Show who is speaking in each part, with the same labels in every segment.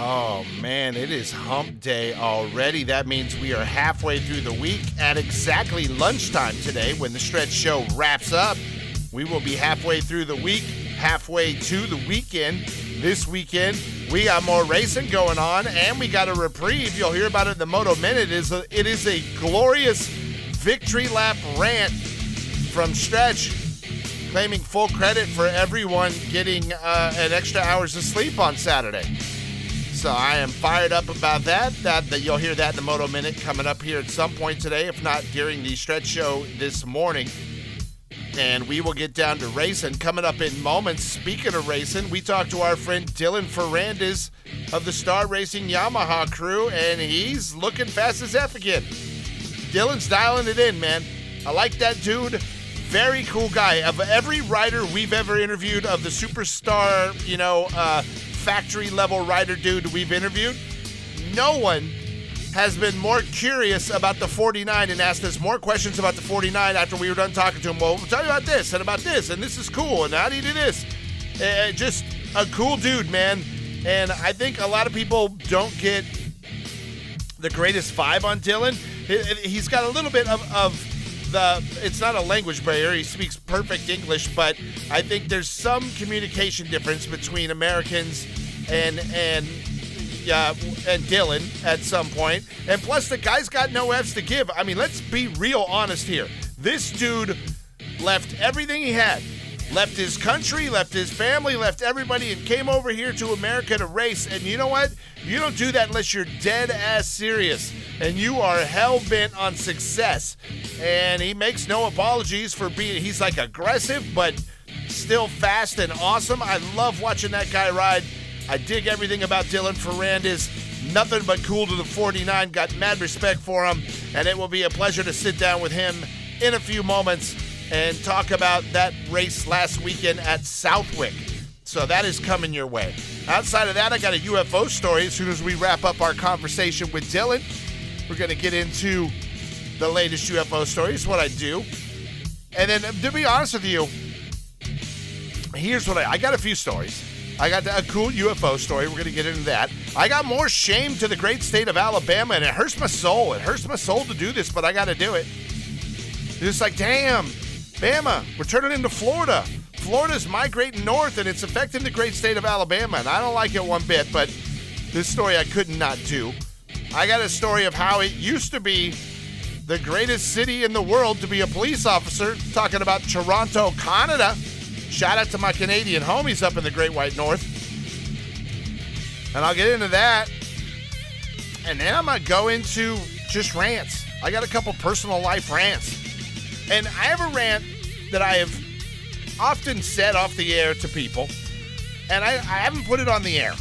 Speaker 1: Oh man, it is hump day already. That means we are halfway through the week at exactly lunchtime today when the stretch show wraps up. We will be halfway through the week, halfway to the weekend. This weekend, we got more racing going on and we got a reprieve. You'll hear about it in the Moto Minute. It is a, it is a glorious victory lap rant from Stretch claiming full credit for everyone getting uh, an extra hours of sleep on Saturday. So I am fired up about that. That, that you'll hear that in the Moto Minute coming up here at some point today, if not during the stretch show this morning. And we will get down to racing coming up in moments. Speaking of racing, we talked to our friend Dylan Ferrandis of the Star Racing Yamaha crew, and he's looking fast as F again. Dylan's dialing it in, man. I like that dude. Very cool guy. Of every rider we've ever interviewed, of the superstar, you know, uh, factory level rider dude we've interviewed, no one has been more curious about the 49 and asked us more questions about the 49 after we were done talking to him. Well, we'll tell you about this and about this, and this is cool, and how do you do this? Uh, just a cool dude, man. And I think a lot of people don't get the greatest vibe on Dylan. He's got a little bit of, of the it's not a language barrier. He speaks perfect English, but I think there's some communication difference between Americans and and uh, and Dylan at some point. And plus, the guy's got no F's to give. I mean, let's be real honest here. This dude left everything he had left his country, left his family, left everybody, and came over here to America to race. And you know what? You don't do that unless you're dead ass serious and you are hell bent on success. And he makes no apologies for being, he's like aggressive, but still fast and awesome. I love watching that guy ride. I dig everything about Dylan Ferrandis. Nothing but cool to the 49. Got mad respect for him. And it will be a pleasure to sit down with him in a few moments and talk about that race last weekend at Southwick. So that is coming your way. Outside of that, I got a UFO story as soon as we wrap up our conversation with Dylan. We're going to get into the latest UFO stories, what I do. And then, to be honest with you, here's what I, I got a few stories. I got a cool UFO story. We're going to get into that. I got more shame to the great state of Alabama, and it hurts my soul. It hurts my soul to do this, but I got to do it. It's like, damn, Bama, we're turning into Florida. Florida's migrating north and it's affecting the great state of Alabama, and I don't like it one bit, but this story I could not do. I got a story of how it used to be the greatest city in the world to be a police officer, talking about Toronto, Canada. Shout out to my Canadian homies up in the Great White North. And I'll get into that. And then I'm going to go into just rants. I got a couple personal life rants. And I have a rant that I have often said off the air to people, and I, I haven't put it on the air.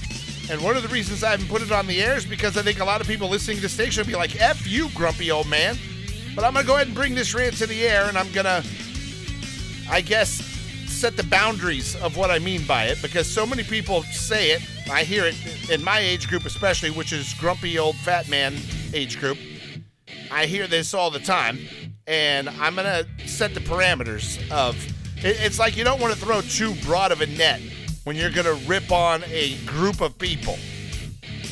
Speaker 1: And one of the reasons I haven't put it on the air is because I think a lot of people listening to the station will be like, F you, grumpy old man. But I'm going to go ahead and bring this rant to the air, and I'm going to, I guess, set the boundaries of what I mean by it because so many people say it. I hear it in my age group, especially, which is grumpy old fat man age group. I hear this all the time and I'm gonna set the parameters of. it's like you don't want to throw too broad of a net when you're gonna rip on a group of people,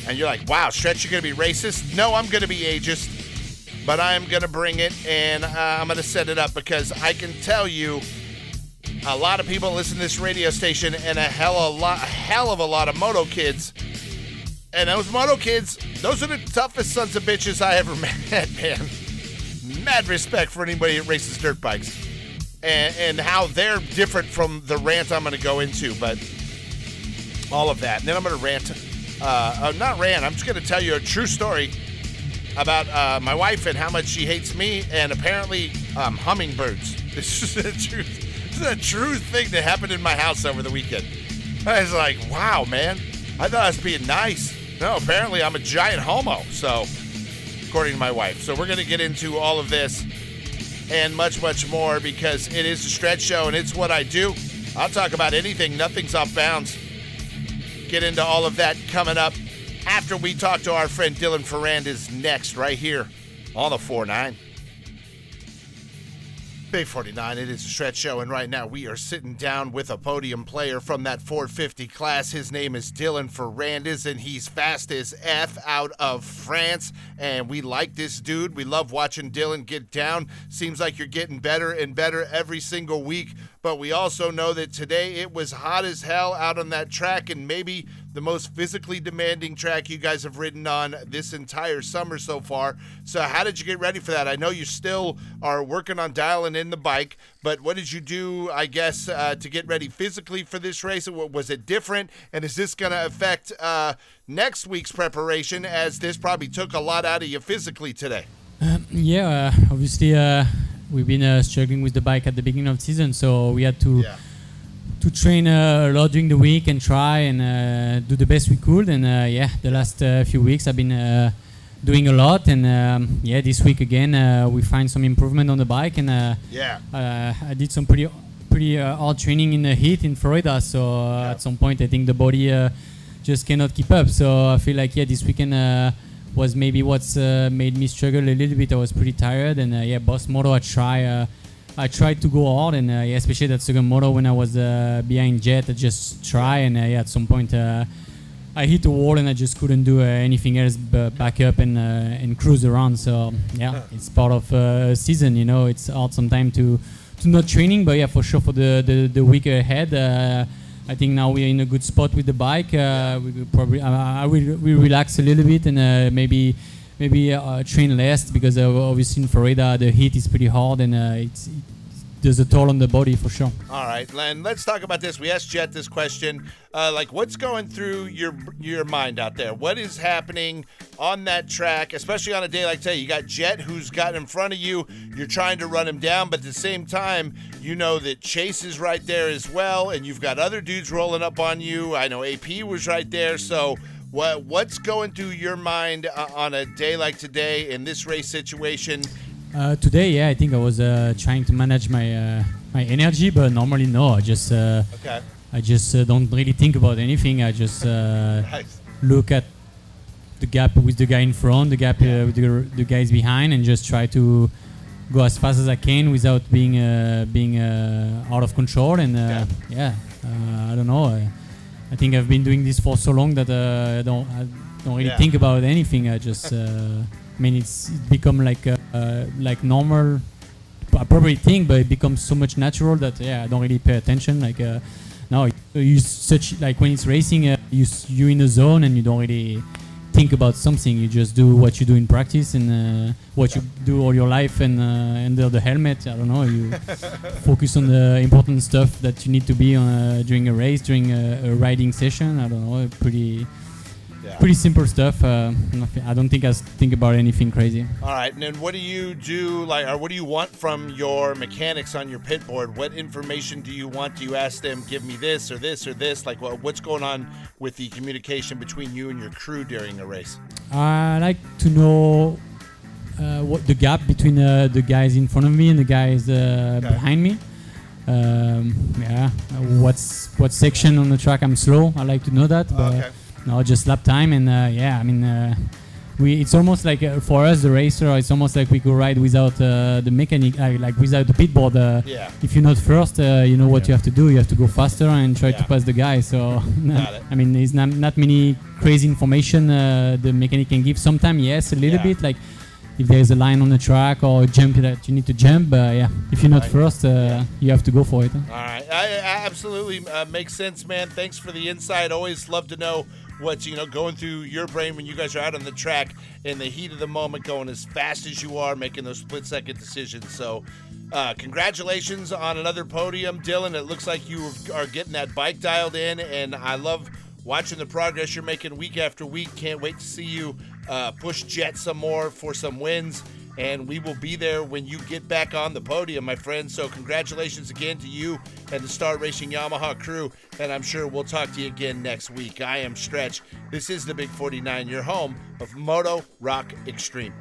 Speaker 1: and you're like, "Wow, Stretch, you're gonna be racist." No, I'm gonna be ageist, but I'm gonna bring it, and uh, I'm gonna set it up because I can tell you. A lot of people listen to this radio station, and a hell a lot, a hell of a lot of moto kids and those moto kids, those are the toughest sons of bitches I ever met, man mad respect for anybody that races dirt bikes and, and how they're different from the rant I'm going to go into, but all of that. And then I'm going to rant, uh, uh, not rant, I'm just going to tell you a true story about uh, my wife and how much she hates me and apparently um, hummingbirds. This is the truth. This is a true thing that happened in my house over the weekend. I was like, wow, man. I thought I was being nice. No, apparently I'm a giant homo. So according to my wife. So we're going to get into all of this and much, much more because it is a stretch show and it's what I do. I'll talk about anything, nothing's off bounds. Get into all of that coming up after we talk to our friend Dylan Ferrandis next, right here on the 4 9. Big 49, it is a stretch show, and right now we are sitting down with a podium player from that 450 class. His name is Dylan Ferrandis, and he's fast as F out of France. And we like this dude. We love watching Dylan get down. Seems like you're getting better and better every single week. But we also know that today it was hot as hell out on that track, and maybe the most physically demanding track you guys have ridden on this entire summer so far. So, how did you get ready for that? I know you still are working on dialing in the bike, but what did you do, I guess, uh, to get ready physically for this race? Was it different? And is this going to affect uh, next week's preparation as this probably took a lot out of you physically today?
Speaker 2: Uh, yeah, uh, obviously uh, we've been uh, struggling with the bike at the beginning of the season, so we had to yeah. To train uh, a lot during the week and try and uh, do the best we could. And uh, yeah, the last uh, few weeks I've been doing a lot, and um, yeah, this week again we find some improvement on the bike, and
Speaker 1: yeah,
Speaker 2: I did some pretty pretty hard training in the heat in Florida. So yeah. at some point I think the body just cannot keep up. So I feel like yeah, this weekend was maybe what's uh, made me struggle a little bit. I was pretty tired, and uh, yeah, boss moto I try. I tried to go out and uh, yeah, especially that second moto when I was uh, behind Jett, I just try, and uh, yeah, at some point I hit the wall, and I just couldn't do anything else but back up and and cruise around. So yeah, it's part of a season, you know. It's hard sometimes to to not training, but yeah, for sure for the the, the week ahead. I think now we are in a good spot with the bike. Uh, we will probably uh, I will we relax a little bit and uh, maybe maybe uh, train less because uh, obviously in Florida the heat is pretty hard and uh, it's, there's a toll on the body for sure.
Speaker 1: All right, Len. Let's talk about this. We asked Jett this question, uh, like what's going through your your mind out there? What is happening on that track, especially on a day like today? You got Jett who's got in front of you. You're trying to run him down, but at the same time, you know that Chase is right there as well, and you've got other dudes rolling up on you. I know AP was right there, so. What, what's going through your mind uh, on a day like today in this race situation?
Speaker 2: Uh, today, yeah, I think I was uh, trying to manage my uh, my energy, but normally no. I just uh,
Speaker 1: okay.
Speaker 2: I just uh, don't really think about anything. I just uh, nice. look at the gap with the guy in front, the gap with the, the, guys behind, and just try to go as fast as I can without being being out of control. And yeah, yeah I don't know. I, I, think I've been doing this for so long that I don't I don't really yeah. think about anything. I just I mean, it's it become like a, uh, like normal, appropriate thing, but it becomes so much natural that yeah, I don't really pay attention. Like uh, now, you such like when it's racing, uh, you you in the zone and you don't really think about something. You just do what you do in practice and uh, what you do all your life and uh, under the helmet. I don't know. You focus on the important stuff that you need to be on uh, during a race, during a, a riding session. I don't know. Pretty yeah. Pretty simple stuff. Uh, I don't think I think about anything crazy.
Speaker 1: All right, and then what do you do, like, or what do you want from your mechanics on your pit board? What information do you want? Do you ask them, give me this or this or this? Like, what, what's going on with the communication between you and your crew during a race?
Speaker 2: I like to know uh, what the gap between uh, the guys in front of me and the guys uh, okay. behind me. Um, yeah, what's what section on the track I'm slow? I like to know that. But okay no, just lap time, and uh, yeah, I mean, uh, we it's almost like uh, for us the racer, it's almost like we could ride without uh, the mechanic, uh, like without the pit board.
Speaker 1: Uh, yeah.
Speaker 2: If you're not first, you know what yeah. you have to do. You have to go faster and try yeah. to pass the guy. So, I mean, there's not, not many crazy information the mechanic can give. Sometimes yes, a little yeah. bit like if there's a line on the track or a jump that you need to jump. Yeah, if you're not right. first, uh, you have to go for it.
Speaker 1: All right, I, I absolutely uh, makes sense, man. Thanks for the insight. Always love to know what's you know going through your brain when you guys are out on the track in the heat of the moment, going as fast as you are, making those split second decisions. So, uh, congratulations on another podium, Dylan. It looks like you are getting that bike dialed in, and I love watching the progress you're making week after week. Can't wait to see you uh, push Jett some more for some wins and we will be there when you get back on the podium, my friend. So, congratulations again to you and the Star Racing Yamaha crew, and I'm sure we'll talk to you again next week. I am Stretch. This is the Big 49, your home of Moto Rock Extreme.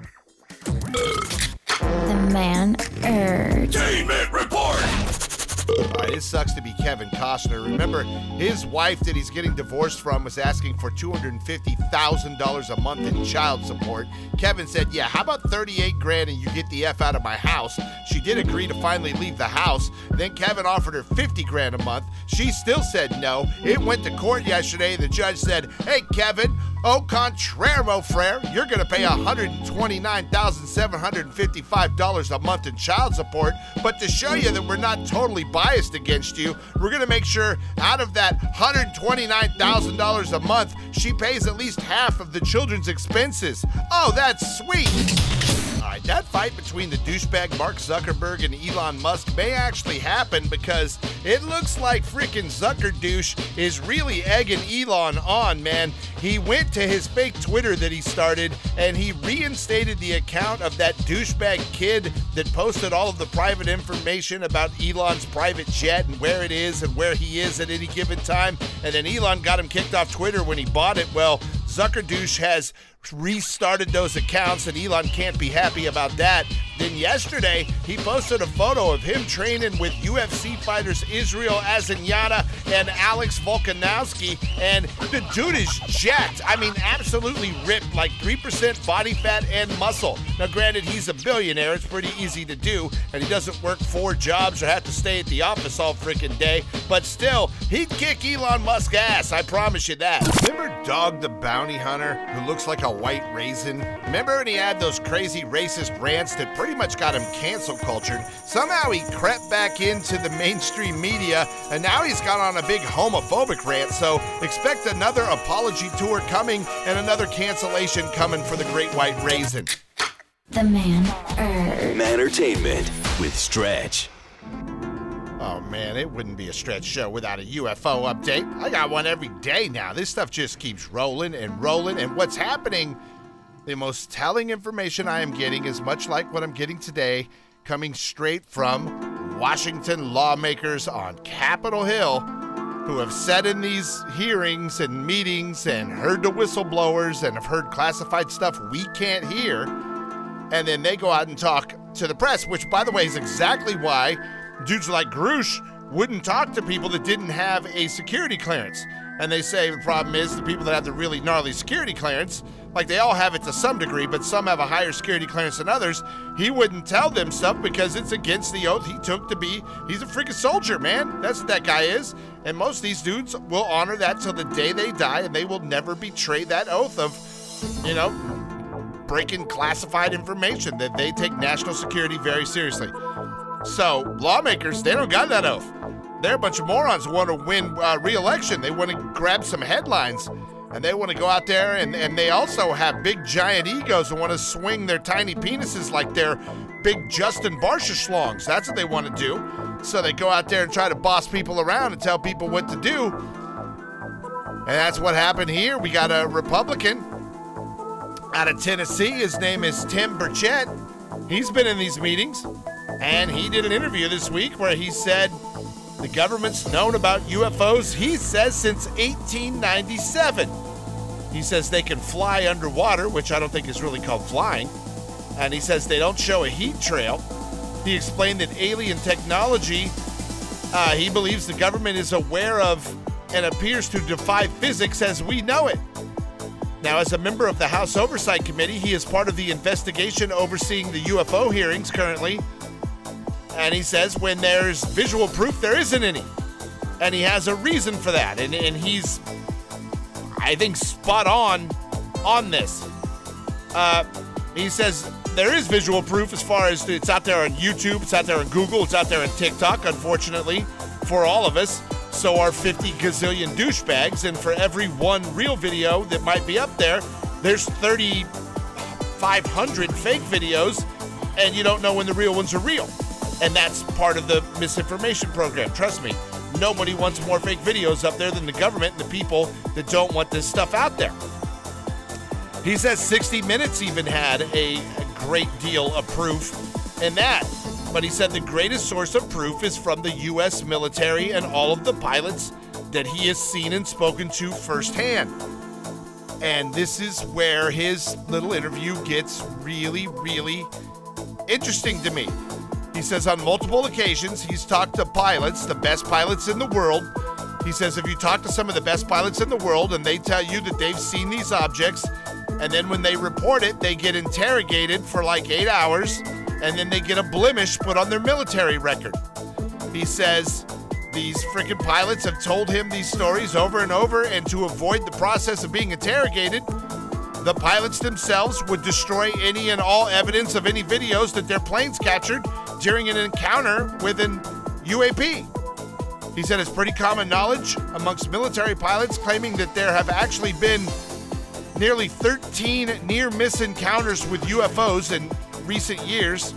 Speaker 3: The man urge.
Speaker 4: Entertainment
Speaker 1: Report! Right, it sucks to be Kevin Costner. Remember, his wife that he's getting divorced from was asking for $250,000 a month in child support. Kevin said, Yeah, how about 38 grand and you get the F out of my house? She did agree to finally leave the house. Then Kevin offered her 50 grand a month. She still said no. It went to court yesterday. The judge said, Hey, Kevin, au contraire, mon frere, you're going to pay $129,755 a month in child support. But to show you that we're not totally biased against you, we're going to make sure out of that $129,000 a month, she pays at least half of the children's expenses. Oh, that's sweet. That fight between the douchebag Mark Zuckerberg and Elon Musk may actually happen because it looks like freaking Zucker douche is really egging Elon on, man. He went to his fake Twitter that he started and he reinstated the account of that douchebag kid that posted all of the private information about Elon's private jet and where it is and where he is at any given time. And then Elon got him kicked off Twitter when he bought it. Well, Zucker douche has restarted those accounts, and Elon can't be happy about that. Then yesterday, he posted a photo of him training with UFC fighters Israel Adesanya and Alex Volkanovski, and the dude is jacked. I mean, absolutely ripped, like 3% body fat and muscle. Now, granted, he's a billionaire. It's pretty easy to do, and he doesn't work four jobs or have to stay at the office all freaking day. But still, he'd kick Elon Musk ass. I promise you that. Remember Dog the Bounty Hunter, who looks like a white raisin? Remember when he had those crazy racist rants that pretty much got him cancel cultured? Somehow he crept back into the mainstream media, and now he's got on a big homophobic rant. So expect another apology tour coming and another cancellation coming for the Great White Raisin.
Speaker 3: The man er.
Speaker 4: Entertainment with Stretch.
Speaker 1: Oh man, it wouldn't be a stretch show without a UFO update. I got one every day now. This stuff just keeps rolling and rolling. And what's happening, the most telling information I am getting is much like what I'm getting today, coming straight from Washington lawmakers on Capitol Hill who have sat in these hearings and meetings and heard the whistleblowers and have heard classified stuff we can't hear. And then they go out and talk to the press, which, by the way, is exactly why dudes like Grusch wouldn't talk to people that didn't have a security clearance. And they say the problem is the people that have the really gnarly security clearance, like they all have it to some degree, but some have a higher security clearance than others. He wouldn't tell them stuff because it's against the oath he took to be. He's a freaking soldier, man. That's what that guy is. And most of these dudes will honor that till the day they die, and they will never betray that oath of, you know, breaking classified information that they take national security very seriously. So lawmakers, they don't got that oath. They're a bunch of morons who want to win uh, re-election. They want to grab some headlines, and they want to go out there and, and they also have big giant egos and want to swing their tiny penises like they're big Justin Barsha schlongs. That's what they want to do. So they go out there and try to boss people around and tell people what to do. And that's what happened here. We got a Republican out of Tennessee. His name is Tim Burchett. He's been in these meetings, and he did an interview this week where he said the government's known about UFOs, he says, since 1897. He says they can fly underwater, which I don't think is really called flying. And he says they don't show a heat trail. He explained that alien technology, uh, he believes the government is aware of and appears to defy physics as we know it. Now, as a member of the House Oversight Committee, he is part of the investigation overseeing the UFO hearings currently. And he says when there's visual proof, there isn't any. And he has a reason for that. And, and he's, I think, spot on on this. Uh, he says there is visual proof as far as it's out there on YouTube, it's out there on Google, it's out there on TikTok, unfortunately, for all of us. So are 50 gazillion douchebags. And for every one real video that might be up there, there's 3,500 fake videos, and you don't know when the real ones are real. And that's part of the misinformation program. Trust me, nobody wants more fake videos up there than the government and the people that don't want this stuff out there. He says 60 Minutes even had a, great deal of proof in that. But he said the greatest source of proof is from the U.S. military and all of the pilots that he has seen and spoken to firsthand. And this is where his little interview gets really, really interesting to me. He says on multiple occasions he's talked to pilots, the best pilots in the world. He says if you talk to some of the best pilots in the world and they tell you that they've seen these objects, and then when they report it, they get interrogated for like eight hours, and then they get a blemish put on their military record. He says these freaking pilots have told him these stories over and over, and to avoid the process of being interrogated, the pilots themselves would destroy any and all evidence of any videos that their planes captured during an encounter with an UAP. He said it's pretty common knowledge amongst military pilots claiming that there have actually been nearly 13 near miss encounters with UFOs in recent years.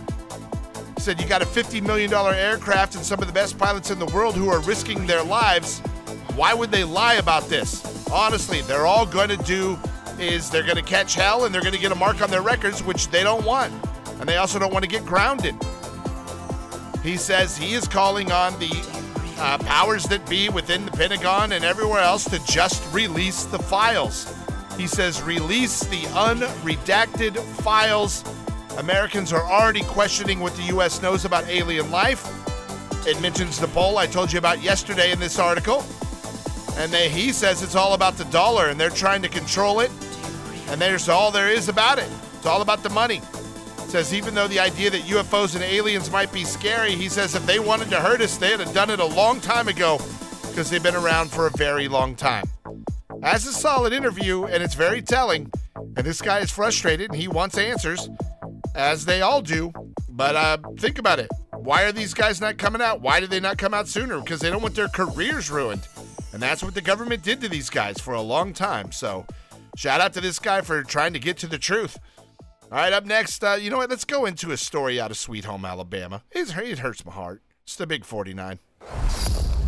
Speaker 1: He said you got a $50 million aircraft and some of the best pilots in the world who are risking their lives. Why would they lie about this? Honestly, they're all going to do is they're going to catch hell and they're going to get a mark on their records, which they don't want. And they also don't want to get grounded. He says he is calling on the uh, powers that be within the Pentagon and everywhere else to just release the files. He says, release the unredacted files. Americans are already questioning what the U.S. knows about alien life. It mentions the poll I told you about yesterday in this article. And they, he says it's all about the dollar and they're trying to control it. And there's all there is about it. It's all about the money. Says even though the idea that UFOs and aliens might be scary, he says if they wanted to hurt us, they'd have done it a long time ago because they've been around for a very long time. As a solid interview, and it's very telling. And this guy is frustrated and he wants answers, as they all do. But uh, think about it. Why are these guys not coming out? Why did they not come out sooner? Because they don't want their careers ruined. And that's what the government did to these guys for a long time. So, shout out to this guy for trying to get to the truth. All right, up next, uh, you know what? Let's go into a story out of Sweet Home Alabama. It, it hurts my heart. It's the Big 49.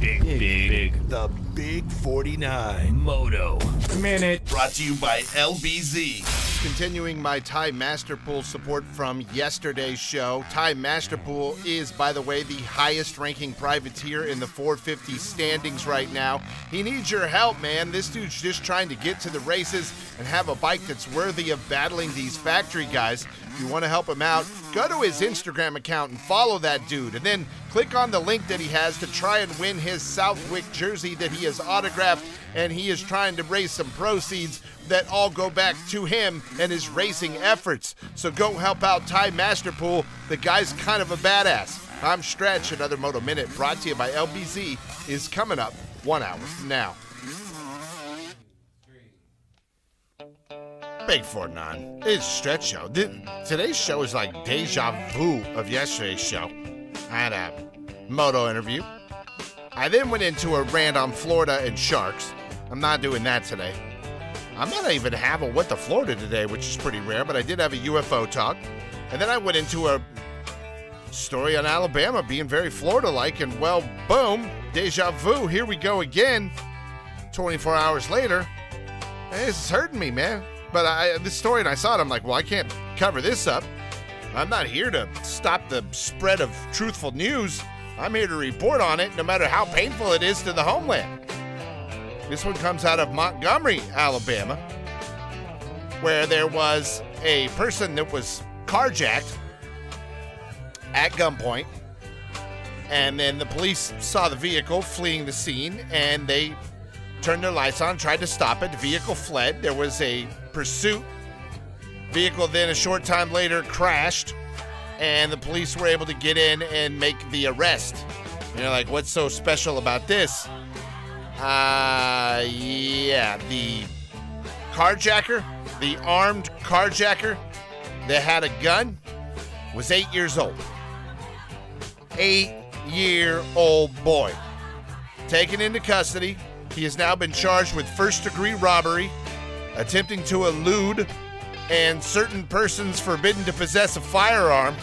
Speaker 4: Big, big, big.
Speaker 1: The Big 49.
Speaker 4: Moto.
Speaker 5: Minute.
Speaker 1: Brought to you by LBZ. Continuing my Ty Masterpool support from yesterday's show. Ty Masterpool is, by the way, the highest ranking privateer in the 450 standings right now. He needs your help, man. This dude's just trying to get to the races and have a bike that's worthy of battling these factory guys. You want to help him out, go to his Instagram account and follow that dude. And then click on the link that he has to try and win his Southwick jersey that he has autographed. And he is trying to raise some proceeds that all go back to him and his racing efforts. So go help out Ty Masterpool. The guy's kind of a badass. I'm Stretch. Another Moto Minute brought to you by LBZ is coming up one hour from now. Big 49. It's Stretch Show. Today's show is like deja vu of yesterday's show. I had a moto interview. I then went into a rant on Florida and sharks. I'm not doing that today. I'm not even have a What the Florida today, which is pretty rare, but I did have a UFO talk. And then I went into a story on Alabama being very Florida like, and well, boom, deja vu. Here we go again. 24 hours later. This is hurting me, man. But I, this story, and I saw it, I'm like, well, I can't cover this up. I'm not here to stop the spread of truthful news. I'm here to report on it, no matter how painful it is to the homeland. This one comes out of Montgomery, Alabama, where there was a person that was carjacked at gunpoint. And then the police saw the vehicle fleeing the scene and they turned their lights on, tried to stop it. The vehicle fled. There was a pursuit. Vehicle then, a short time later, crashed. And the police were able to get in and make the arrest. And you're like, what's so special about this? Uh, yeah, the carjacker, the armed carjacker that had a gun was eight years old. Eight year old boy. Taken into custody. He has now been charged with first degree robbery, attempting to elude, and certain persons forbidden to possess a firearm.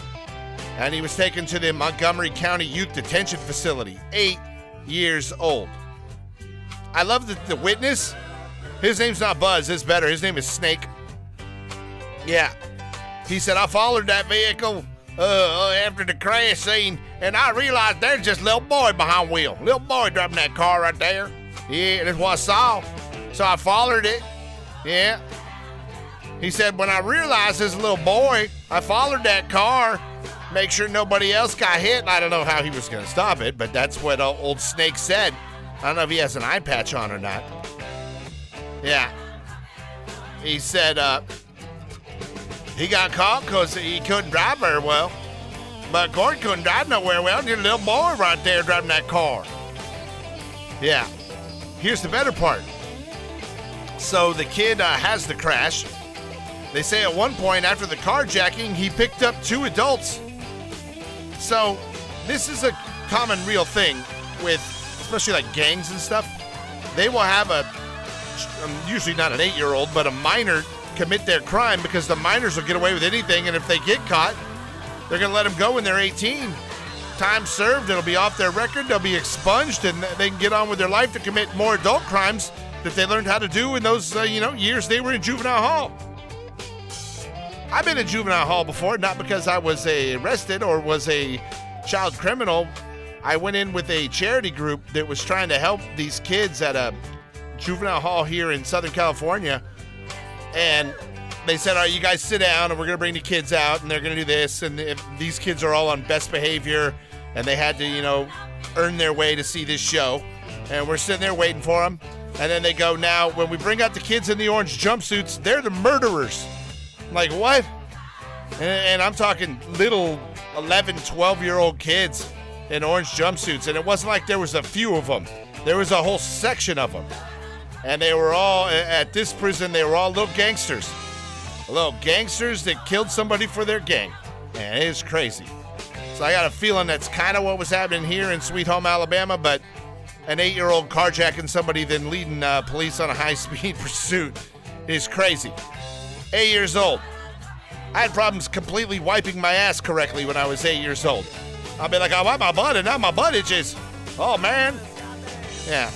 Speaker 1: And he was taken to the Montgomery County Youth Detention Facility. Eight years old. I love the, the witness. His name's not Buzz, it's better. His name is Snake. Yeah. He said, I followed that vehicle uh, uh, after the crash scene, and I realized there's just little boy behind wheel. Little boy driving that car right there. Yeah, that's what I saw. So I followed it. Yeah. He said, when I realized this little boy, I followed that car, make sure nobody else got hit. I don't know how he was going to stop it, but that's what uh, old Snake said. I don't know if he has an eye patch on or not. Yeah. He said uh, he got caught because he couldn't drive very well. But Gord couldn't drive nowhere well. Your little boy right there driving that car. Yeah. Here's the better part. So the kid uh, has the crash. They say at one point after the carjacking, he picked up two adults. So this is a common real thing with, especially like gangs and stuff. They will have a, um, usually not an eight year old, but a minor commit their crime because the minors will get away with anything. And if they get caught, they're going to let them go when they're 18. Time served, it'll be off their record, they'll be expunged, and they can get on with their life to commit more adult crimes that they learned how to do in those, uh, you know, years they were in juvenile hall. I've been in juvenile hall before, not because I was a arrested or was a child criminal. I went in with a charity group that was trying to help these kids at a juvenile hall here in Southern California. And they said, all right, you guys sit down and we're going to bring the kids out and they're going to do this. And if these kids are all on best behavior and they had to, you know, earn their way to see this show. And we're sitting there waiting for them. And then they go, now, when we bring out the kids in the orange jumpsuits, they're the murderers. I'm like, what? And, and I'm talking little 11, 12 year old kids in orange jumpsuits. And it wasn't like there was a few of them, there was a whole section of them. And they were all, at this prison, they were all little gangsters. Little gangsters that killed somebody for their gang. Man, it is crazy. So I got a feeling that's kind of what was happening here in Sweet Home, Alabama, but an eight year old carjacking somebody, then leading uh, police on a high speed pursuit is crazy. Eight years old. I had problems completely wiping my ass correctly when I was eight years old. I'll be like, I wipe my butt and now my butt itches. Oh, man. Yeah.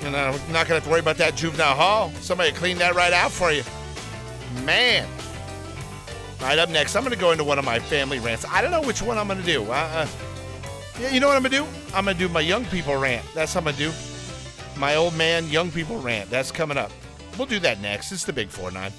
Speaker 1: And I'm not going to have to worry about that juvenile hall. Somebody clean that right out for you. Man. All right, up next, I'm going to go into one of my family rants. I don't know which one I'm going to do. Uh, uh, you know what I'm going to do? I'm going to do my young people rant. That's what I'm going to do. My old man, young people rant. That's coming up. We'll do that next. It's the Big 4 9.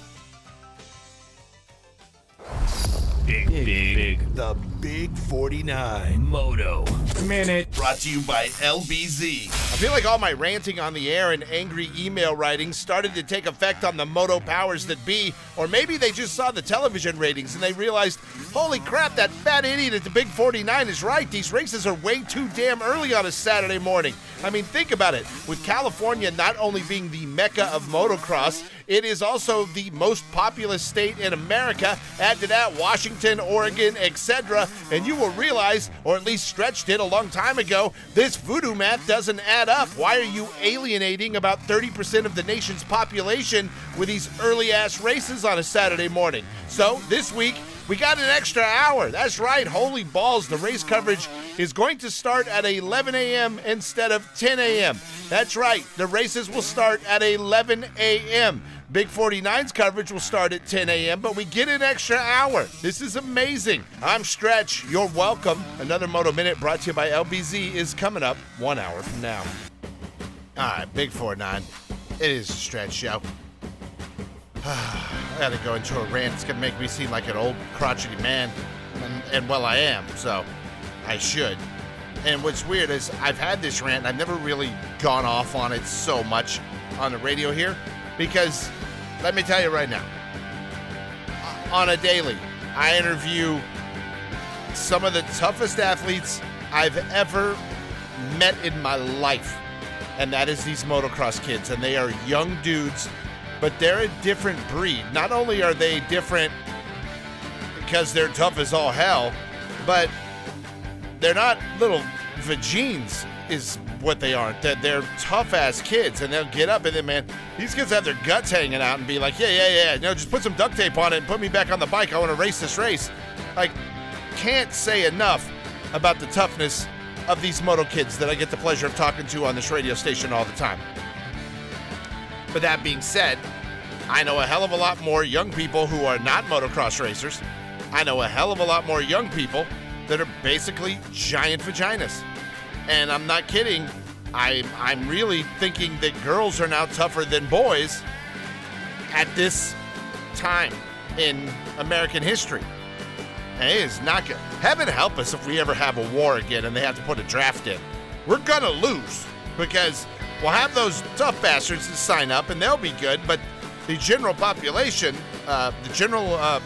Speaker 4: Big, big, big.
Speaker 5: The Big 49.
Speaker 4: Moto.
Speaker 5: Minute. Brought to you by LBZ.
Speaker 1: I feel like all my ranting on the air and angry email writing started to take effect on the moto powers that be, or maybe they just saw the television ratings and they realized, holy crap, that fat idiot at the Big 49 is right. These races are way too damn early on a Saturday morning. I mean, think about it. With California not only being the mecca of motocross, it is also the most populous state in America. Add to that Washington, Oregon, etc., and you will realize, or at least stretched it a long time ago, this voodoo math doesn't add up. Why are you alienating about 30% of the nation's population with these early ass races on a Saturday morning? So this week, we got an extra hour. That's right. Holy balls. The race coverage is going to start at 11 a.m. instead of 10 a.m. That's right. The races will start at 11 a.m. Big 49's coverage will start at 10 a.m., but we get an extra hour. This is amazing. I'm Stretch. You're welcome. Another Moto Minute brought to you by LBZ is coming up one hour from now. All right, Big 49. It is a Stretch show. I gotta go into a rant. It's gonna make me seem like an old crotchety man. And, and well, I am, so I should. And what's weird is I've had this rant, I've never really gone off on it so much on the radio here because let me tell you right now, uh, on a daily, I interview some of the toughest athletes I've ever met in my life. And that is these motocross kids. And they are young dudes, but they're a different breed. Not only are they different because they're tough as all hell, but they're not little vagines is what they are. That they're tough ass kids, and they'll get up and then, man, these kids have their guts hanging out and be like, yeah, yeah, yeah, no, just put some duct tape on it and put me back on the bike. I want to race this race. Like, can't say enough about the toughness of these moto kids that I get the pleasure of talking to on this radio station all the time. But that being said, I know a hell of a lot more young people who are not motocross racers. I know a hell of a lot more young people that are basically giant vaginas. And I'm not kidding. I, I'm really thinking that girls are now tougher than boys at this time in American history. It is not good. Heaven help us if we ever have a war again and they have to put a draft in. We're gonna lose because we'll have those tough bastards to sign up and they'll be good, but the general population, uh, the general, uh,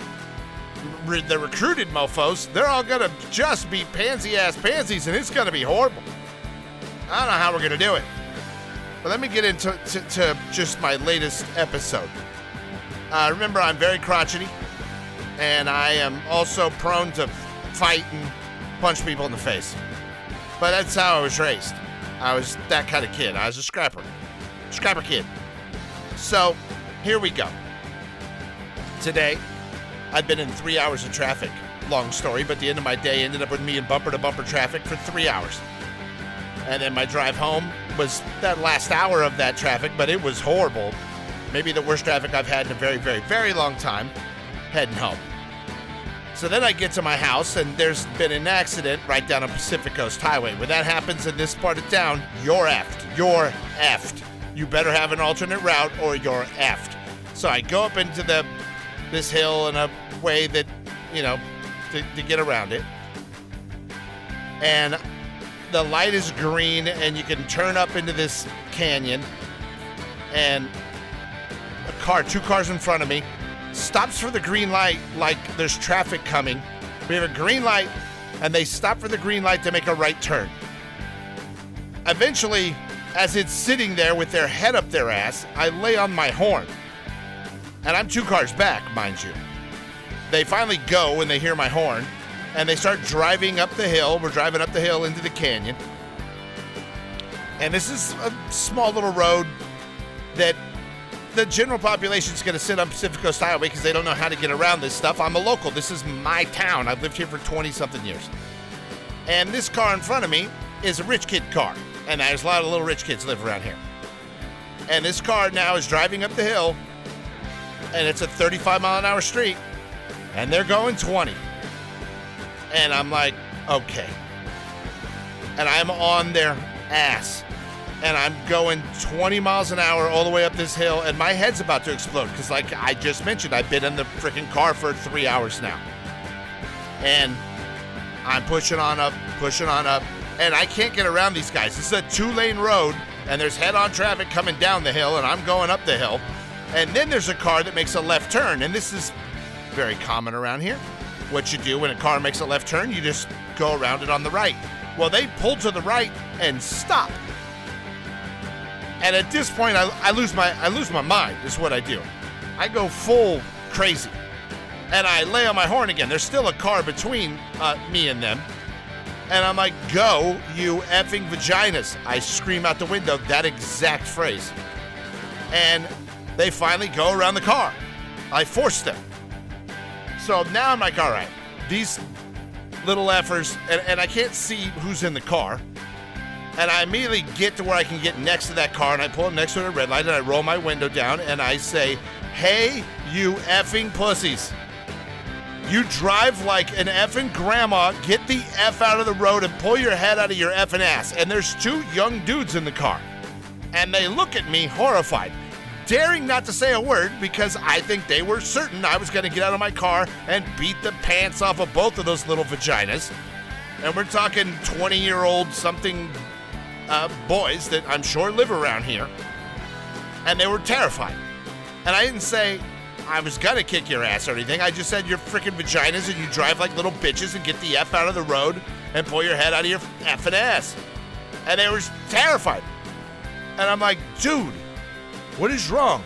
Speaker 1: the recruited mofos, they're all gonna just be pansy ass pansies and it's gonna be horrible. I don't know how we're gonna do it. But let me get into to, to just my latest episode. Uh, remember, I'm very crotchety, and I am also prone to fight and punch people in the face. But that's how I was raised. I was that kind of kid. I was a scrapper, scrapper kid. So here we go. Today, I've been in three hours of traffic. Long story, but the end of my day ended up with me in bumper to bumper traffic for three hours. And then my drive home was that last hour of that traffic, but it was horrible. Maybe the worst traffic I've had in a very, very, very long time heading home. So then I get to my house, and there's been an accident right down a Pacific Coast Highway. When that happens in this part of town, you're effed. You're effed. You better have an alternate route, or you're effed. So I go up into the this hill in a way that, you know, to, to get around it. And the light is green and you can turn up into this canyon and a car two cars in front of me stops for the green light like there's traffic coming. We have a green light and they stop for the green light to make a right turn. Eventually as it's sitting there with their head up their ass i lay on my horn and i'm two cars back mind you they finally go when they hear my horn and they start driving up the hill. We're driving up the hill into the canyon. And this is a small little road that the general population is going to sit on Pacific Coast Highway because they don't know how to get around this stuff. I'm a local. This is my town. I've lived here for 20 something years. And this car in front of me is a rich kid car. And there's a lot of little rich kids live around here. And this car now is driving up the hill, and it's a 35 mile an hour street, and they're going 20. And I'm like, okay. And I'm on their ass. And I'm going 20 miles an hour all the way up this hill, and my head's about to explode because, like I just mentioned, I've been in the freaking car for three hours now. And I'm pushing on up, pushing on up, and I can't get around these guys. This is a two lane road, and there's head on traffic coming down the hill, and I'm going up the hill. And then there's a car that makes a left turn, and this is very common around here what you do when a car makes a left turn, you just go around it on the right. Well, they pull to the right and stop. And at this point, I, I lose my I lose my mind. Is what I do. I go full crazy, and I lay on my horn again. There's still a car between uh, me and them, and I'm like, "Go, you effing vaginas!" I scream out the window that exact phrase, and they finally go around the car. I force them. So now I'm like, all right, these little effers, and, and I can't see who's in the car. And I immediately get to where I can get next to that car, and I pull up next to a red light, and I roll my window down, and I say, Hey, you effing pussies. You drive like an effing grandma, get the F out of the road and pull your head out of your effing ass. And there's two young dudes in the car. And they look at me horrified daring not to say a word because I think they were certain I was going to get out of my car and beat the pants off of both of those little vaginas. And we're talking 20 year old something uh, boys that I'm sure live around here. And they were terrified. And I didn't say I was going to kick your ass or anything. I just said you're freaking vaginas and you drive like little bitches and get the F out of the road and pull your head out of your effing ass. And they were terrified. And I'm like, dude, what is wrong?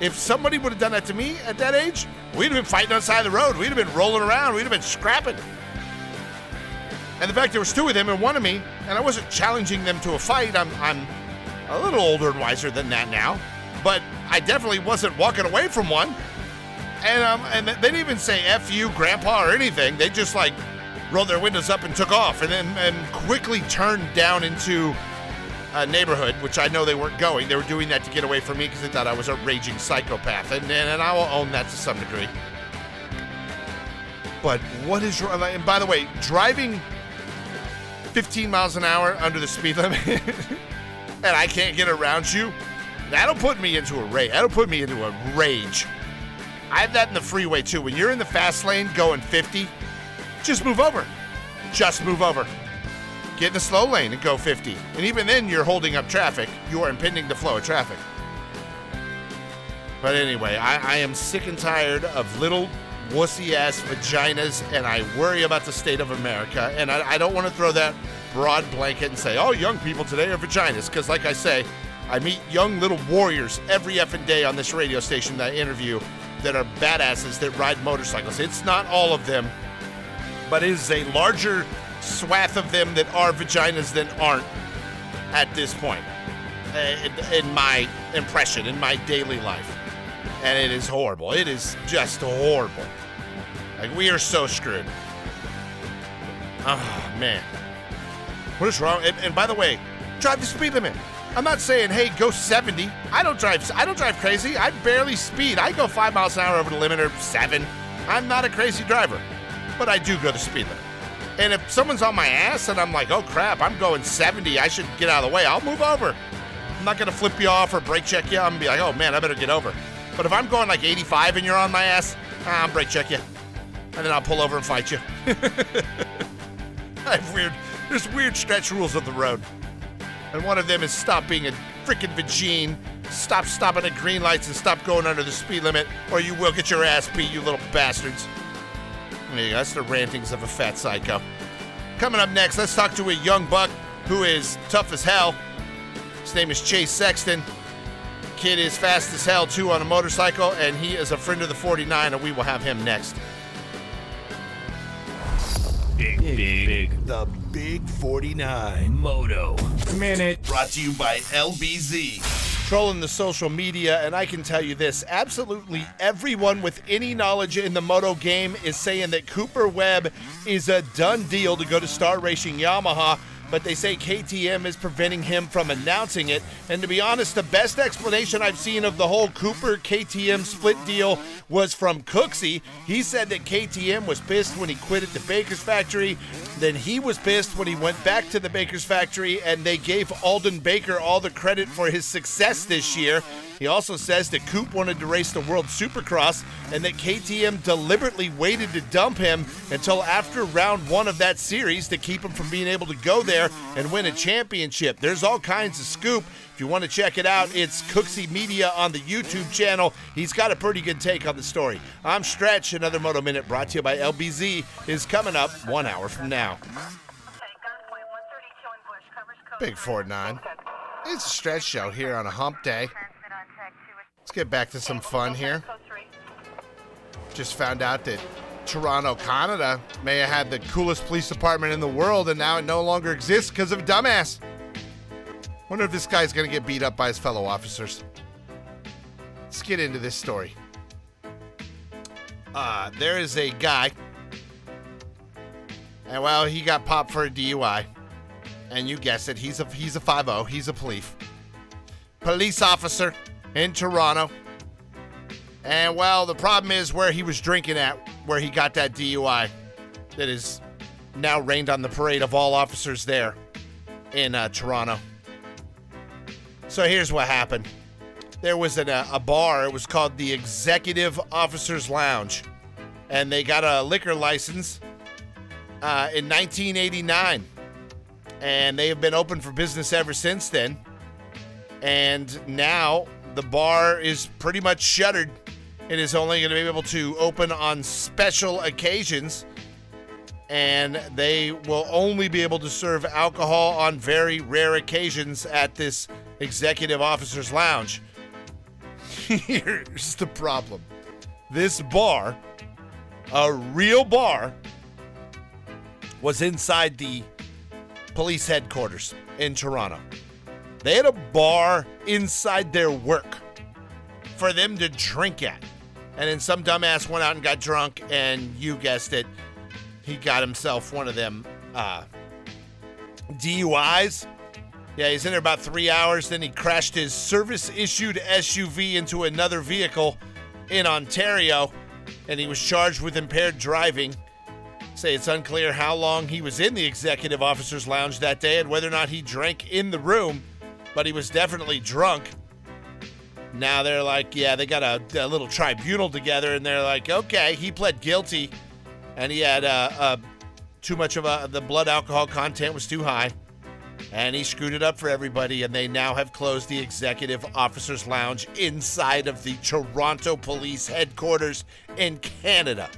Speaker 1: If somebody would have done that to me at that age, we'd have been fighting on the side of the road. We'd have been rolling around. We'd have been scrapping. And the fact there was two of them and one of me, and I wasn't challenging them to a fight. I'm, I'm a little older and wiser than that now, but I definitely wasn't walking away from one. And um, and they didn't even say "f you, grandpa" or anything. They just like rolled their windows up and took off, and then and quickly turned down into uh, neighborhood, which I know they weren't going. They were doing that to get away from me because they thought I was a raging psychopath, and, and, and I will own that to some degree. But what is wrong? And by the way, driving 15 miles an hour under the speed limit, and I can't get around you, that'll put me into a rage. That'll put me into a rage. I have that in the freeway too. When you're in the fast lane going 50, just move over. Just move over. Get in the slow lane and go 50. And even then, you're holding up traffic. You are impeding the flow of traffic. But anyway, I, I am sick and tired of little wussy ass vaginas, and I worry about the state of America. And I, I don't want to throw that broad blanket and say, oh, young people today are vaginas. Because, like I say, I meet young little warriors every effing day on this radio station that I interview that are badasses that ride motorcycles. It's not all of them, but it is a larger swath of them that are vaginas than aren't at this point, uh, in my impression, in my daily life. And it is horrible. It is just horrible. Like, we are so screwed. Oh, man. What is wrong? And, and by the way, drive the speed limit. I'm not saying, hey, go 70. I don't drive. I don't drive crazy. I barely speed. I go five miles an hour over the limit or seven. I'm not a crazy driver, but I do go the speed limit. And if someone's on my ass and I'm like, oh crap, I'm going 70, I should get out of the way. I'll move over. I'm not gonna flip you off or brake check you. I'm gonna be like, oh man, I better get over. But if I'm going like 85 and you're on my ass, ah, I'll brake check you, and then I'll pull over and fight you. I have weird. There's weird stretch rules of the road. And one of them is stop being a freaking vagine, stop stopping at green lights, and stop going under the speed limit, or you will get your ass beat, you little bastards. There you go. That's the rantings of a fat psycho. Coming up next, let's talk to a young buck who is tough as hell. His name is Chase Sexton. Kid is fast as hell too on a motorcycle, and he is a friend of the 49, and we will have him next.
Speaker 5: Big, big, big. The Big 49 Moto
Speaker 4: Minute.
Speaker 5: Brought to you by LBZ.
Speaker 1: Trolling the social media, and I can tell you this absolutely everyone with any knowledge in the moto game is saying that Cooper Webb is a done deal to go to Star Racing Yamaha but they say KTM is preventing him from announcing it. And to be honest, the best explanation I've seen of the whole Cooper KTM split deal was from Cooksey. He said that KTM was pissed when he quit at the Baker's factory. Then he was pissed when he went back to the Baker's factory, and they gave Aldon Baker all the credit for his success this year. He also says that Coop wanted to race the World Supercross and that KTM deliberately waited to dump him until after round one of that series to keep him from being able to go there and win a championship. There's all kinds of scoop. If you want to check it out, it's Cooksey Media on the YouTube channel. He's got a pretty good take on the story. I'm Stretch. Another Moto Minute brought to you by LBZ is coming up one hour from now. Big 4 9. It's a stretch show here on a hump day. Let's get back to some fun here. Just found out that Toronto, Canada may have had the coolest police department in the world and now it no longer exists because of dumbass. Wonder if this guy's going to get beat up by his fellow officers. Let's get into this story. Uh, there is a guy, and well, he got popped for a DUI. And you guessed it, he's a he's a 5 he's a police. Police officer in Toronto. And well, the problem is where he was drinking at, where he got that DUI, that is now rained on the parade of all officers there in uh, Toronto. So here's what happened. There was an, uh, a bar. It was called the Executive Officers Lounge, and they got a liquor license uh, in 1989, and they have been open for business ever since then. And now the bar is pretty much shuttered. It is only going to be able to open on special occasions, and they will only be able to serve alcohol on very rare occasions at this executive officer's lounge. Here's the problem this bar, a real bar, was inside the police headquarters in Toronto. They had a bar inside their work for them to drink at. And then some dumbass went out and got drunk, and you guessed it, he got himself one of them uh, DUIs. Yeah, he's in there about three hours. Then he crashed his service issued SUV into another vehicle in Ontario, and he was charged with impaired driving. Say it's unclear how long he was in the executive officer's lounge that day and whether or not he drank in the room but he was definitely drunk. Now they're like, yeah, they got a, a little tribunal together, and they're like, okay, he pled guilty, and he had a, too much of a the blood alcohol content was too high, and he screwed it up for everybody. And they now have closed the executive officers' lounge inside of the Toronto Police headquarters in Canada.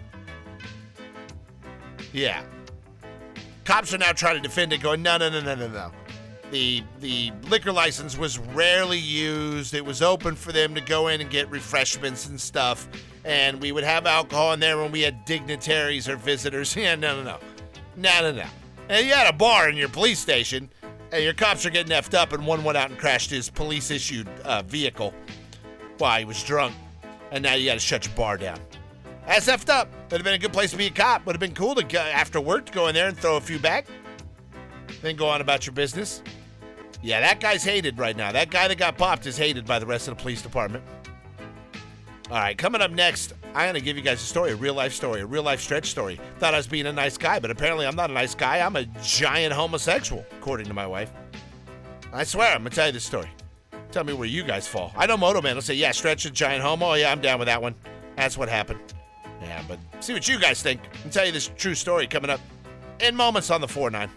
Speaker 1: Yeah, cops are now trying to defend it, going, no, no, no, no, no, no. The the liquor license was rarely used. It was open for them to go in and get refreshments and stuff, and we would have alcohol in there when we had dignitaries or visitors. Yeah, no, no, no, no, no, no. And you had a bar in your police station, and your cops are getting effed up, and one went out and crashed his police-issued uh, vehicle while he was drunk, and now you got to shut your bar down. That's effed up. Would have been a good place to be a cop. Would have been cool to go after work to go in there and throw a few back, then go on about your business. Yeah, that guy's hated right now. That guy that got popped is hated by the rest of the police department. All right, coming up next, I'm going to give you guys a story, a real life story, a real life stretch story. Thought I was being a nice guy, but apparently I'm not a nice guy. I'm a giant homosexual, according to my wife. I swear, I'm going to tell you this story. Tell me where you guys fall. I know Moto Man will say, yeah, stretch a giant homo. Oh, yeah, I'm down with that one. That's what happened. Yeah, but see what you guys think. I'll tell you this true story coming up in moments on the 4 9.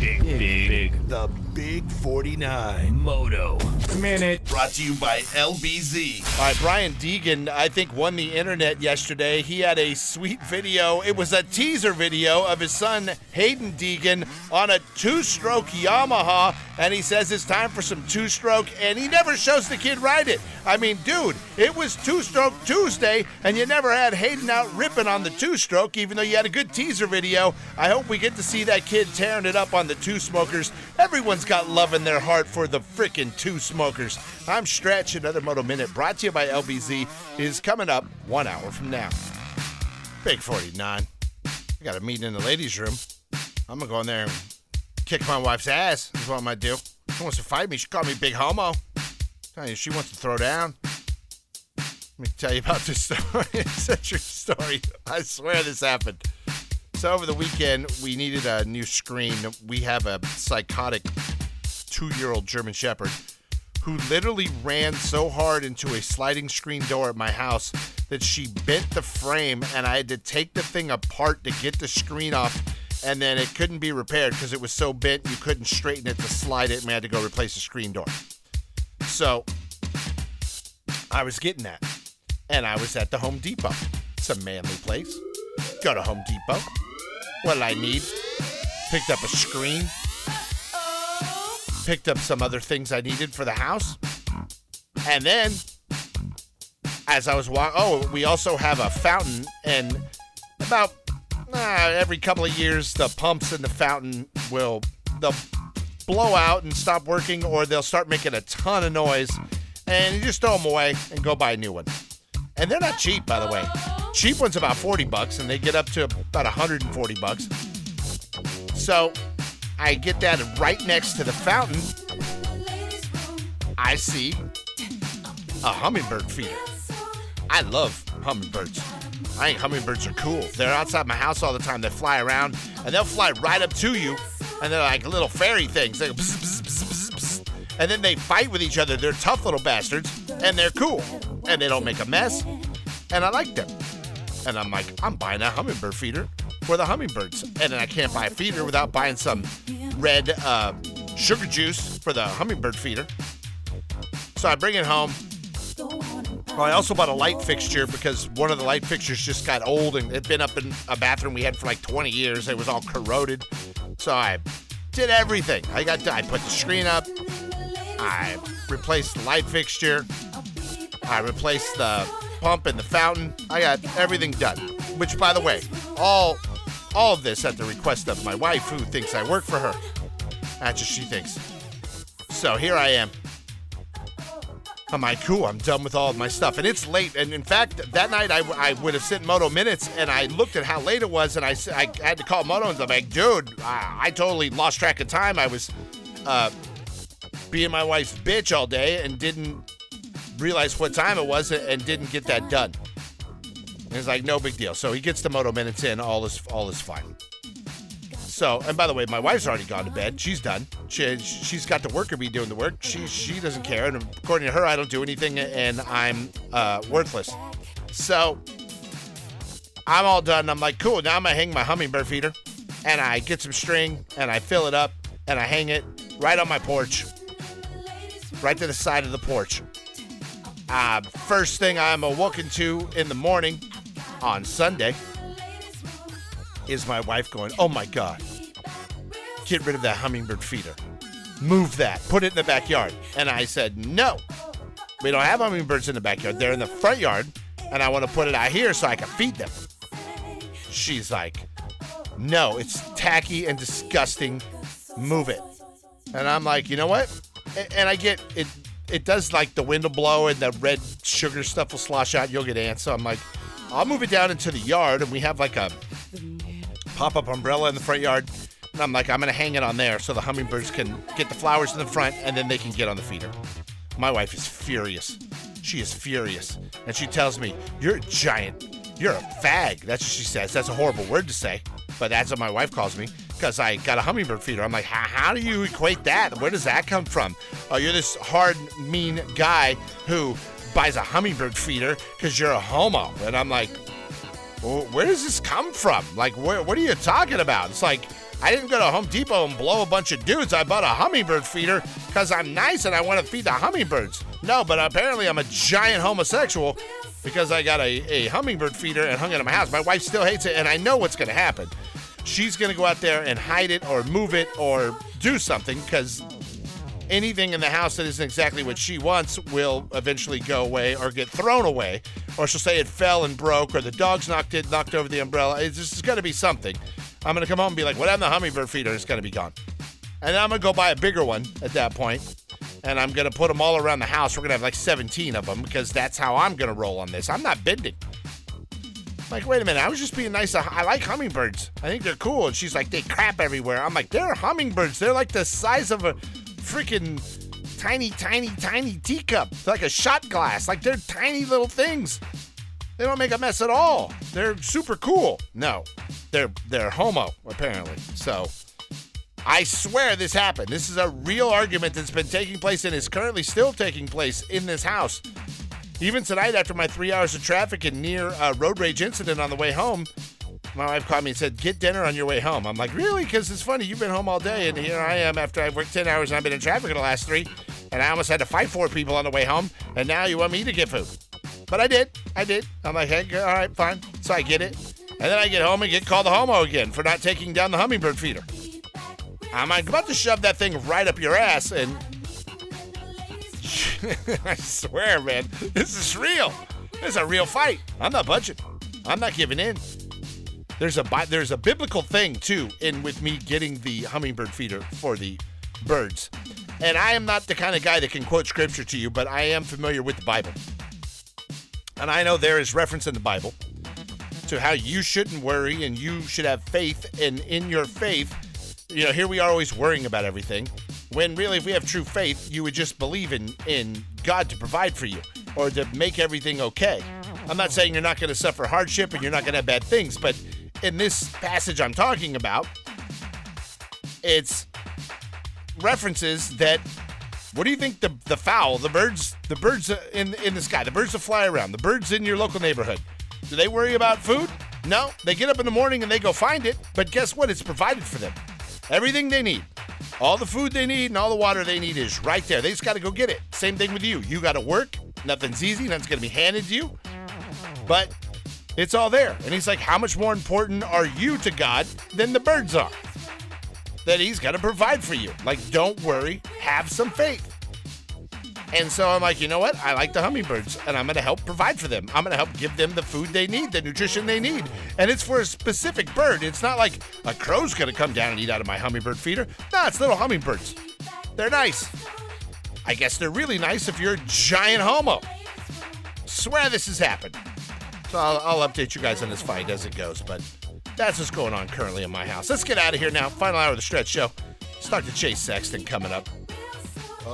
Speaker 4: Big, big, big.
Speaker 5: The Big 49.
Speaker 4: Moto.
Speaker 5: Minute.
Speaker 1: Brought to you by LBZ. All right, Brian Deegan, I think, won the internet yesterday. He had a sweet video. It was a teaser video of his son, Haiden Deegan, on a two stroke Yamaha. And he says it's time for some two stroke, and he never shows the kid ride it. I mean, dude, it was two stroke Tuesday, and you never had Haiden out ripping on the two stroke, even though you had a good teaser video. I hope we get to see that kid tearing it up on the two smokers. Everyone's got love in their heart for the frickin' two smokers. I'm Stretch. Another Moto Minute brought to you by LBZ is coming up one hour from now. Big 49. I got a meeting in the ladies' room. I'm gonna go in there and kick my wife's ass. Is what I'm gonna do. She wants to fight me. She called me big homo. Tell you, she wants to throw down. Let me tell you about this story. it's such a true story. I swear this happened. So over the weekend, we needed a new screen. We have a psychotic two-year-old German Shepherd who literally ran so hard into a sliding screen door at my house that she bent the frame, and I had to take the thing apart to get the screen off. And then it couldn't be repaired because it was so bent you couldn't straighten it to slide it, and we had to go replace the screen door. So I was getting that, and I was at the Home Depot. It's a manly place. Go to Home Depot. What did I need? Picked up a screen. Picked up some other things I needed for the house. And then, as I was walking, oh, we also have a fountain, and about uh, every couple of years, the pumps in the fountain will they'll blow out and stop working, or they'll start making a ton of noise, and you just throw them away and go buy a new one. And they're not cheap, by the way. Cheap one's about 40 bucks, and they get up to about 140 bucks. So I get that right next to the fountain. I see a hummingbird feeder. I love hummingbirds. I think hummingbirds are cool. They're outside my house all the time. They fly around, and they'll fly right up to you, and they're like little fairy things. They go and then they fight with each other. They're tough little bastards, and they're cool, and they don't make a mess, and I like them. And I'm like, I'm buying a hummingbird feeder for the hummingbirds, and then I can't buy a feeder without buying some red uh, sugar juice for the hummingbird feeder. So I bring it home. I also bought a light fixture because one of the light fixtures just got old and it'd been up in a bathroom we had for like 20 years. It was all corroded. So I did everything. I got I put the screen up. I replaced the light fixture. I replaced the pump and the fountain. I got everything done. Which by the way, all all this at the request of my wife who thinks I work for her. That's what she thinks. So here I am. I'm like, cool, I'm done with all of my stuff. And it's late. And in fact, that night I, I would have sent Moto minutes and I looked at how late it was and I, I had to call Moto and I'm like, dude, I, I totally lost track of time. I was uh, being my wife's bitch all day and didn't realize what time it was and didn't get that done. And it's like, no big deal. So he gets the Moto minutes in, all is, all is fine. So, and by the way, my wife's already gone to bed. She's done. She, she's got the worker bee doing the work. She she doesn't care, and according to her, I don't do anything, and I'm uh, worthless. So, I'm all done. I'm like, cool. Now I'm gonna hang my hummingbird feeder, and I get some string and I fill it up and I hang it right on my porch, right to the side of the porch. Uh, first thing I'm awoken to in the morning on Sunday is my wife going, "Oh my god, get rid of that hummingbird feeder, move that, put it in the backyard." And I said, "No, we don't have hummingbirds in the backyard. They're in the front yard, and I want to put it out here so I can feed them." She's like, "No, it's tacky and disgusting. Move it." And I'm like, "You know what?" And I get it. It does like the wind will blow and the red sugar stuff will slosh out. You'll get ants. So I'm like, I'll move it down into the yard, and we have like a pop-up umbrella in the front yard. And I'm like, I'm gonna hang it on there so the hummingbirds can get the flowers in the front, and then they can get on the feeder. My wife is furious. She is furious, and she tells me, "You're a giant. You're a fag." That's what she says. That's a horrible word to say, but that's what my wife calls me because I got a hummingbird feeder. I'm like, how do you equate that? Where does that come from? Oh, you're this hard, mean guy who buys a hummingbird feeder because you're a homo, and I'm like, well, where does this come from? Like, where, what are you talking about? It's like, I didn't go to Home Depot and blow a bunch of dudes. I bought a hummingbird feeder because I'm nice and I want to feed the hummingbirds. No, but apparently I'm a giant homosexual because I got a, a hummingbird feeder and hung it in my house. My wife still hates it, and I know what's going to happen. She's going to go out there and hide it or move it or do something because anything in the house that isn't exactly what she wants will eventually go away or get thrown away. Or she'll say it fell and broke, or the dogs knocked it, knocked over the umbrella. It's just going to be something. I'm going to come home and be like, what happened to the hummingbird feeder? It's going to be gone. And then I'm going to go buy a bigger one at that point, And I'm going to put them all around the house. We're going to have like 17 of them because that's how I'm going to roll on this. I'm not bending. Like, wait a minute. I was just being nice. I like hummingbirds. I think they're cool. And she's like, they crap everywhere. I'm like, they're hummingbirds. They're like the size of a freaking tiny, tiny, tiny teacup. Like a shot glass. Like, they're tiny little things. They don't make a mess at all. They're super cool. No, they're they're homo apparently. So I swear this happened. This is a real argument that's been taking place and is currently still taking place in this house. Even tonight, after my three hours of traffic and near uh, road rage incident on the way home, my wife called me and said, "Get dinner on your way home." I'm like, "Really?" Because it's funny. You've been home all day, and here I am after I've worked ten hours and I've been in traffic the last three, and I almost had to fight four people on the way home, and now you want me to get food. But I did. I did. I'm like, hey, all right, fine. So I get it. And then I get home and get called a homo again for not taking down the hummingbird feeder. I'm like, about to shove that thing right up your ass, and I swear, man, this is real. This is a real fight. I'm not budging. I'm not giving in. There's a there's a biblical thing too in with me getting the hummingbird feeder for the birds. And I am not the kind of guy that can quote scripture to you, but I am familiar with the Bible. And I know there is reference in the Bible to how you shouldn't worry and you should have faith. And in your faith, you know, here we are always worrying about everything. When really, if we have true faith, you would just believe in, in God to provide for you or to make everything okay. I'm not saying you're not going to suffer hardship and you're not going to have bad things, but in this passage I'm talking about, it's references that what do you think the the fowl, the birds, the birds in in the sky, the birds that fly around, the birds in your local neighborhood, do they worry about food? No, they get up in the morning and they go find it. But guess what? It's provided for them. Everything they need, all the food they need and all the water they need is right there. They just got to go get it. Same thing with you. You got to work. Nothing's easy. Nothing's to be handed to you. But it's all there. And he's like, how much more important are you to God than the birds are? That he's got to provide for you. Like, don't worry, have some faith. And so I'm like, you know what? I like the hummingbirds, and I'm going to help provide for them. I'm going to help give them the food they need, the nutrition they need. And it's for a specific bird. It's not like a crow's going to come down and eat out of my hummingbird feeder. No, it's little hummingbirds. They're nice. I guess they're really nice if you're a giant homo. Swear this has happened. So I'll, I'll update you guys on this fight as it goes, but that's what's going on currently in my house. Let's get out of here now. Final hour of the stretch show. Start the Chase Sexton coming up.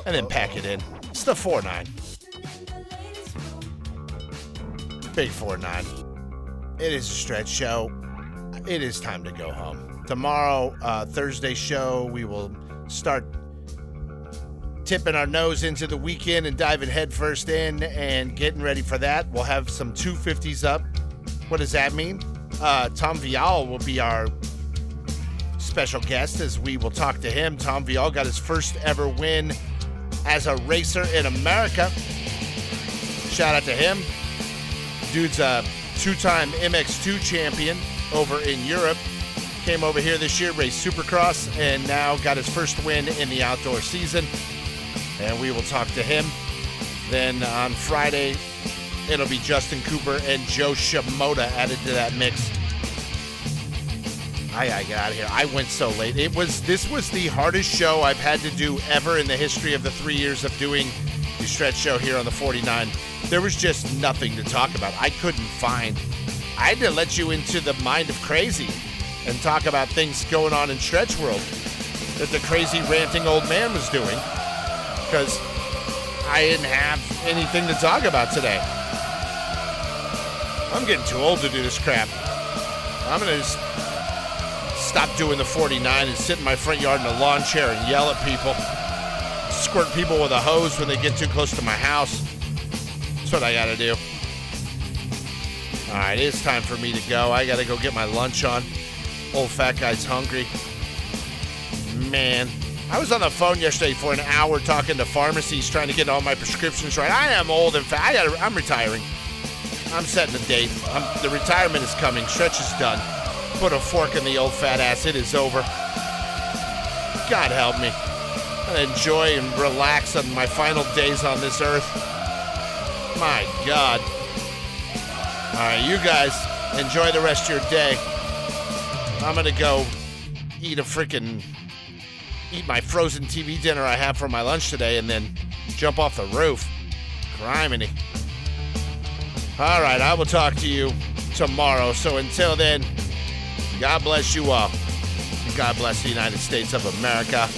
Speaker 1: And then pack it in. It's the 4 9. Big 4 9. It is a stretch show. It is time to go home. Tomorrow, uh, Thursday show, we will start tipping our nose into the weekend and diving headfirst in and getting ready for that. We'll have some 250s up. What does that mean? Uh, Tom Vialle will be our special guest as we will talk to him. Tom Vialle got his first ever win as a racer in America. Shout out to him. Dude's a two time MX2 champion over in Europe. Came over here this year, raced Supercross, and now got his first win in the outdoor season. And we will talk to him. Then on Friday, it'll be Justin Cooper and Joe Shimoda added to that mix. I gotta get out of here. I went so late. It was this was the hardest show I've had to do ever in the history of the three years of doing the stretch show here on the 49. There was just nothing to talk about. I couldn't find. I had to let you into the mind of crazy and talk about things going on in stretch world that the crazy ranting old man was doing because I didn't have anything to talk about today. I'm getting too old to do this crap. I'm gonna just stop doing the 49 and sit in my front yard in a lawn chair and yell at people, squirt people with a hose when they get too close to my house. That's what I gotta do. All right, it's time for me to go. I gotta go get my lunch on. Old fat guy's hungry. Man, I was on the phone yesterday for an hour talking to pharmacies trying to get all my prescriptions right. I am old and fat. I gotta, I'm retiring. I'm setting a date. I'm, the retirement is coming. Stretch is done. Put a fork in the old fat ass. It is over. God help me. Enjoy and relax on my final days on this earth. My God. All right, you guys enjoy the rest of your day. I'm gonna go eat a freaking eat my frozen TV dinner I have for my lunch today, and then jump off the roof. Criminy. All right, I will talk to you tomorrow. So until then, God bless you all. God bless the United States of America.